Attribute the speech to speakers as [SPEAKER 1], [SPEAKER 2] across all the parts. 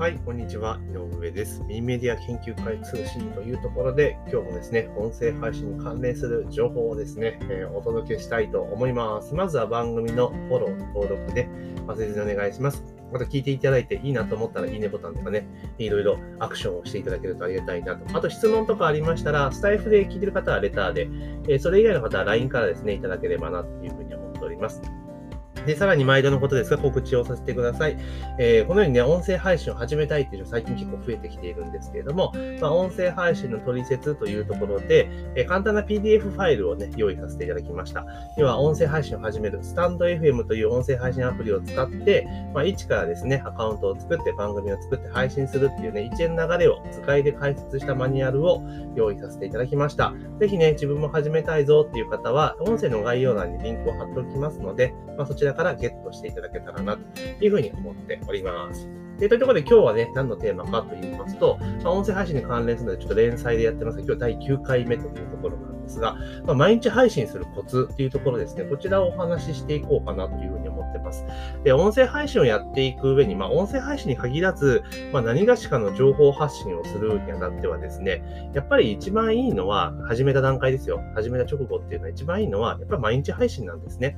[SPEAKER 1] はい、こんにちは。井上です。ミンメディア研究会通信というところで、今日もですね、音声配信に関連する情報をですね、えー、お届けしたいと思います。まずは番組のフォロー、登録で忘れずにお願いします。また聞いていただいていいなと思ったら、いいねボタンとかね、いろいろアクションをしていただけるとありがたいなと。あと質問とかありましたら、スタイフで聞いてる方はレターで、えー、それ以外の方は LINE からですね、いただければなというふうに思っております。で、さらに毎度のことですが、告知をさせてください。えー、このようにね、音声配信を始めたいっていう人最近結構増えてきているんですけれども、まあ、音声配信の取説というところで、えー、簡単な PDF ファイルをね、用意させていただきました。要は、音声配信を始める、スタンド FM という音声配信アプリを使って、まあ、一からですね、アカウントを作って、番組を作って配信するっていうね、一連の流れを図解で解説したマニュアルを用意させていただきました。ぜひね、自分も始めたいぞっていう方は、音声の概要欄にリンクを貼っておきますので、まあ、そちらからゲットしていただけたらな、というふうに思っております。で、というところで今日はね、何のテーマかと言いますと、まあ、音声配信に関連するのでちょっと連載でやってますが、今日第9回目というところなんですが、まあ、毎日配信するコツっていうところですね、こちらをお話ししていこうかなというふうに思ってます。で、音声配信をやっていく上に、まあ、音声配信に限らず、まあ、何がしかの情報発信をするにあたってはですね、やっぱり一番いいのは、始めた段階ですよ。始めた直後っていうのは一番いいのは、やっぱり毎日配信なんですね。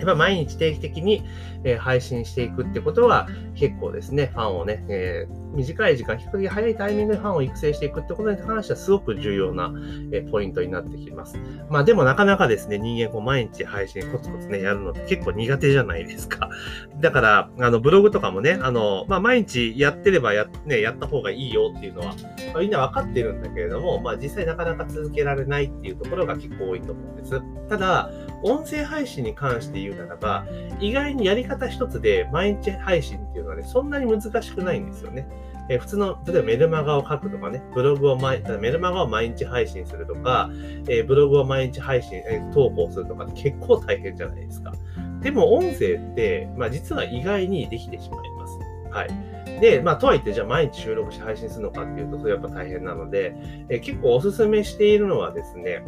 [SPEAKER 1] やっぱ毎日定期的に、え、配信していくってことは結構ですね、ファンをね、えー短い時間、比較的早いタイミングでファンを育成していくってことに関してはすごく重要な、えポイントになってきます。まあでもなかなかですね、人間こう毎日配信コツコツね、やるのって結構苦手じゃないですか。だから、あの、ブログとかもね、あの、まあ毎日やってればや、ね、やった方がいいよっていうのは、まあ、みんなわかってるんだけれども、まあ実際なかなか続けられないっていうところが結構多いと思うんです。ただ、音声配信に関して言うならば、意外にやり方一つで毎日配信っていうのはね、そんなに難しくないんですよね。え普通の、例えばメルマガを書くとかね、ブログを毎、メルマガを毎日配信するとか、えブログを毎日配信、え投稿するとかって結構大変じゃないですか。でも音声って、まあ実は意外にできてしまいます。はい。で、まあ、とはいって、じゃあ毎日収録して配信するのかっていうと、それやっぱ大変なので、え結構おすすめしているのはですね、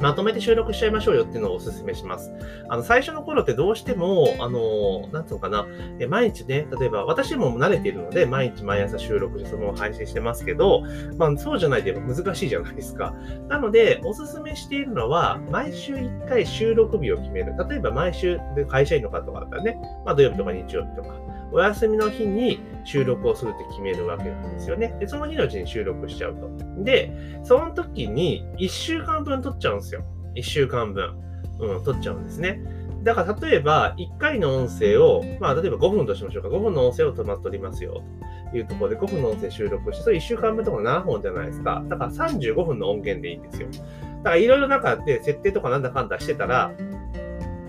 [SPEAKER 1] まとめて収録しちゃいましょうよっていうのをお勧めします。あの、最初の頃ってどうしても、あの、なんつうのかな、え毎日ね、例えば私も慣れているので、毎日毎朝収録してそのまま配信してますけど、まあ、そうじゃないとやっぱ難しいじゃないですか。なので、お勧めしているのは、毎週1回収録日を決める。例えば毎週で会社員の方とかだったらね、まあ土曜日とか日曜日とか、お休みの日に収録をするって決めるわけなんですよね。で、その日のうちに収録しちゃうと。で、その時に1週間分撮っちゃうんですよ。1週間分。うん、撮っちゃうんですね。だから例えば、1回の音声を、まあ、例えば5分としましょうか。5分の音声を止まっておりますよ。というところで5分の音声収録して、それ1週間分とか7本じゃないですか。だから35分の音源でいいんですよ。だからいろいろ中で設定とかなんだかんだしてたら、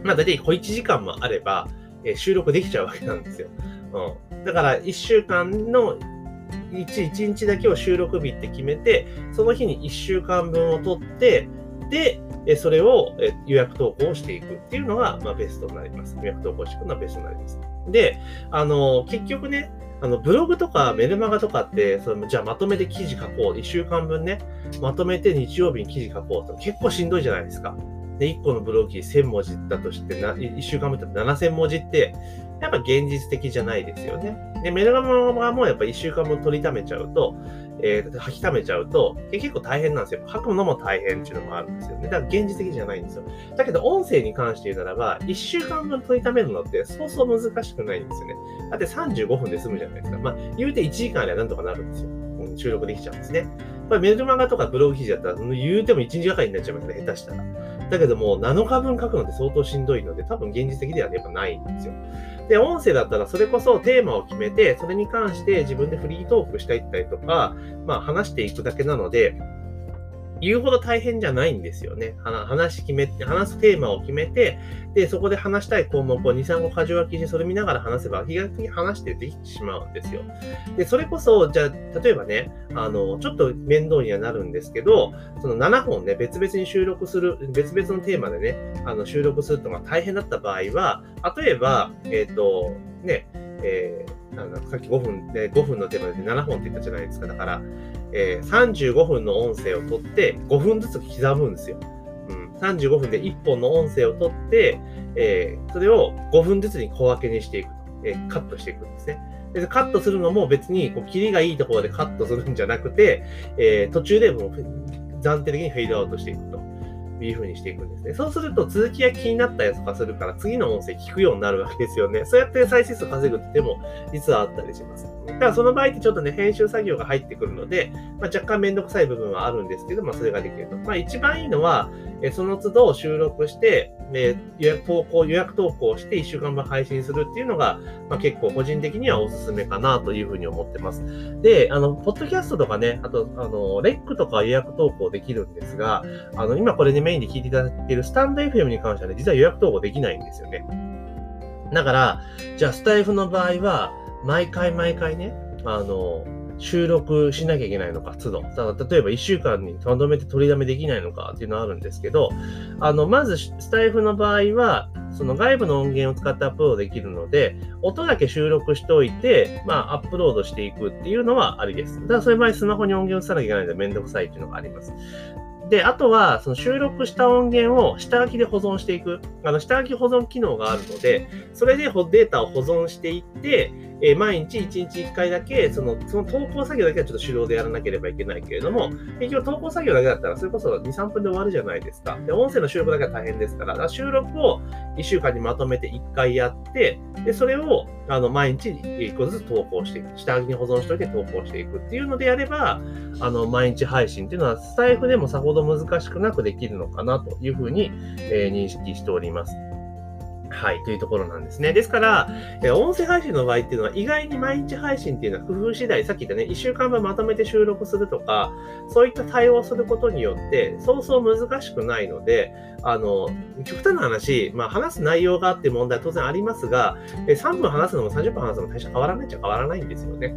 [SPEAKER 1] まあ大体小1時間もあれば、え、収録できちゃうわけなんですよ。うん。だから1週間の1、1日だけを収録日って決めて、その日に1週間分を取って、で、それを予約投稿していくっていうのが、まあ、ベストになります。予約投稿していくのはベストになります。で、あの、結局ね、あの、ブログとかメルマガとかって、そのじゃあまとめて記事書こう。1週間分ね、まとめて日曜日に記事書こうと。結構しんどいじゃないですか。で、1個のブログ記事1000文字だとしてな、1週間分だと7000文字って、やっぱ現実的じゃないですよね。で、メルマガもやっぱ1週間分取りためちゃうと、えー、吐きためちゃうと、結構大変なんですよ。吐くのも大変っていうのもあるんですよね。だから現実的じゃないんですよ。だけど、音声に関して言うならば、1週間分取りためるのってそうそう難しくないんですよね。だって35分で済むじゃないですか。まあ、言うて1時間あればなんとかなるんですよ。うん、収録できちゃうんですね。まあ、メルマガとかブログ記事だったら、言うても1日がかりになっちゃいますね、下手したら。だけども、7日分書くのって相当しんどいので、多分現実的ではやっぱないんですよ。で、音声だったらそれこそテーマを決めて、それに関して自分でフリートークしたいったりとか、まあ話していくだけなので、言うほど大変じゃないんですよね。話決め、話すテーマを決めて、で、そこで話したい項目を2、3個箇条書きして、それ見ながら話せば、気がに話してできてしまうんですよ。で、それこそ、じゃあ、例えばね、あの、ちょっと面倒にはなるんですけど、その7本ね、別々に収録する、別々のテーマでね、あの、収録するのが大変だった場合は、例えば、えっ、ー、と、ね、えーあのさっき5分で、5分のテーマで7本って言ったじゃないですか。だから、えー、35分の音声を取って5分ずつ刻むんですよ。うん、35分で1本の音声を取って、えー、それを5分ずつに小分けにしていくと、えー、カットしていくんですね。でカットするのも別にこう、切りがいいところでカットするんじゃなくて、えー、途中でもう暫定的にフェードアウトしていくと。いう風にしていくんですね。そうすると続きが気になったやつとかするから次の音声聞くようになるわけですよね。そうやって再生数稼ぐって手も実はあったりします。だからその場合ってちょっとね、編集作業が入ってくるので、まあ、若干めんどくさい部分はあるんですけど、まあそれができると。まあ一番いいのは、えその都度収録して、え予約投稿、予約投稿して1週間分配信するっていうのが、まあ、結構個人的にはおすすめかなというふうに思ってます。で、あの、ポッドキャストとかね、あと、あの、レックとか予約投稿できるんですが、あの、今これでメインで聞いていただいているスタンド FM に関してはね、実は予約投稿できないんですよね。だから、じゃあスタイフの場合は、毎回毎回ね、あの、収録しなきゃいけないのか、都度。ただ、例えば1週間にまとめて取りだめできないのかっていうのはあるんですけど、あの、まず、スタイフの場合は、その外部の音源を使ってアップロードできるので、音だけ収録しておいて、まあ、アップロードしていくっていうのはありです。ただ、そういう場合、スマホに音源を移さなきゃいけないのでめんどくさいっていうのがあります。で、あとは、その収録した音源を下書きで保存していく。あの、下書き保存機能があるので、それでデータを保存していって、えー、毎日1日1回だけ、その、その投稿作業だけはちょっと手動でやらなければいけないけれども、結局投稿作業だけだったら、それこそ2、3分で終わるじゃないですか。で、音声の収録だけは大変ですから、から収録を1週間にまとめて1回やって、で、それを、あの、毎日1個ずつ投稿していく。下着に保存しておいて投稿していくっていうのでやれば、あの、毎日配信っていうのは、スタイフでもさほど難しくなくできるのかなというふうに、えー、認識しております。はい、というところなんですね。ですから、え音声配信の場合っていうのは、意外に毎日配信っていうのは工夫次第、さっき言ったね、1週間分まとめて収録するとか、そういった対応をすることによって、そうそう難しくないので、あの、極端な話、まあ、話す内容があって問題は当然ありますが、え3分話すのも30分話すのも大して変わらないっちゃ変わらないんですよね。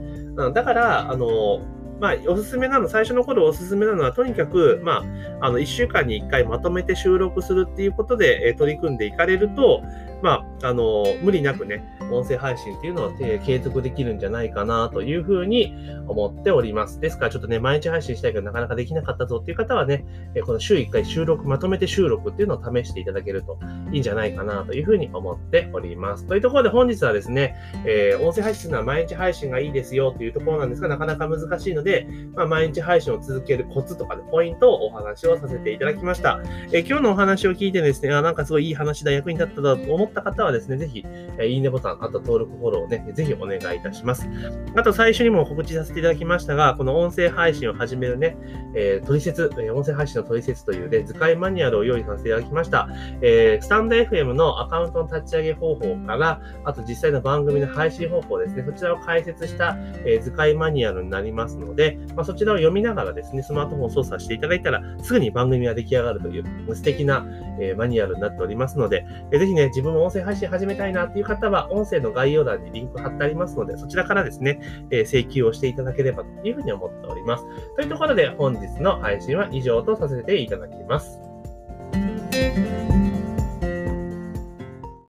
[SPEAKER 1] だから、あの、まあ、おすすめなの、最初の頃おすすめなのは、とにかく、まあ、あの、1週間に1回まとめて収録するっていうことで、え取り組んでいかれると、まあ、あの、無理なくね、音声配信っていうのは継続できるんじゃないかなというふうに思っております。ですからちょっとね、毎日配信したいけどなかなかできなかったぞっていう方はね、この週1回収録、まとめて収録っていうのを試していただけるといいんじゃないかなというふうに思っております。というところで本日はですね、えー、音声配信は毎日配信がいいですよというところなんですが、なかなか難しいので、まあ、毎日配信を続けるコツとかでポイントをお話をさせていただきました。えー、今日のお話を聞いてですね、あなんかすごいいい話だ、役に立っただと思った方はですね、ぜひ、えー、いいねボタン、あと登録、フォローね、ぜひお願いいたします。あと最初にも告知させていただきましたが、この音声配信を始めるね、えー、取説、音声配信の取説というね、図解マニュアルを用意させていただきました。えー、スタンド FM のアカウントの立ち上げ方法から、あと実際の番組の配信方法ですね、そちらを解説した、えー、図解マニュアルになりますので、まあ、そちらを読みながらですね、スマートフォンを操作していただいたら、すぐに番組が出来上がるという素敵な、えー、マニュアルになっておりますので、えー、ぜひね、自分も音声配信始めたいなっていう方は、音声の概要欄にリンク貼ってありますので、そちらからですね、え、請求をしていただければというふうに思っております。というところで、本日の配信は以上とさせていただきます。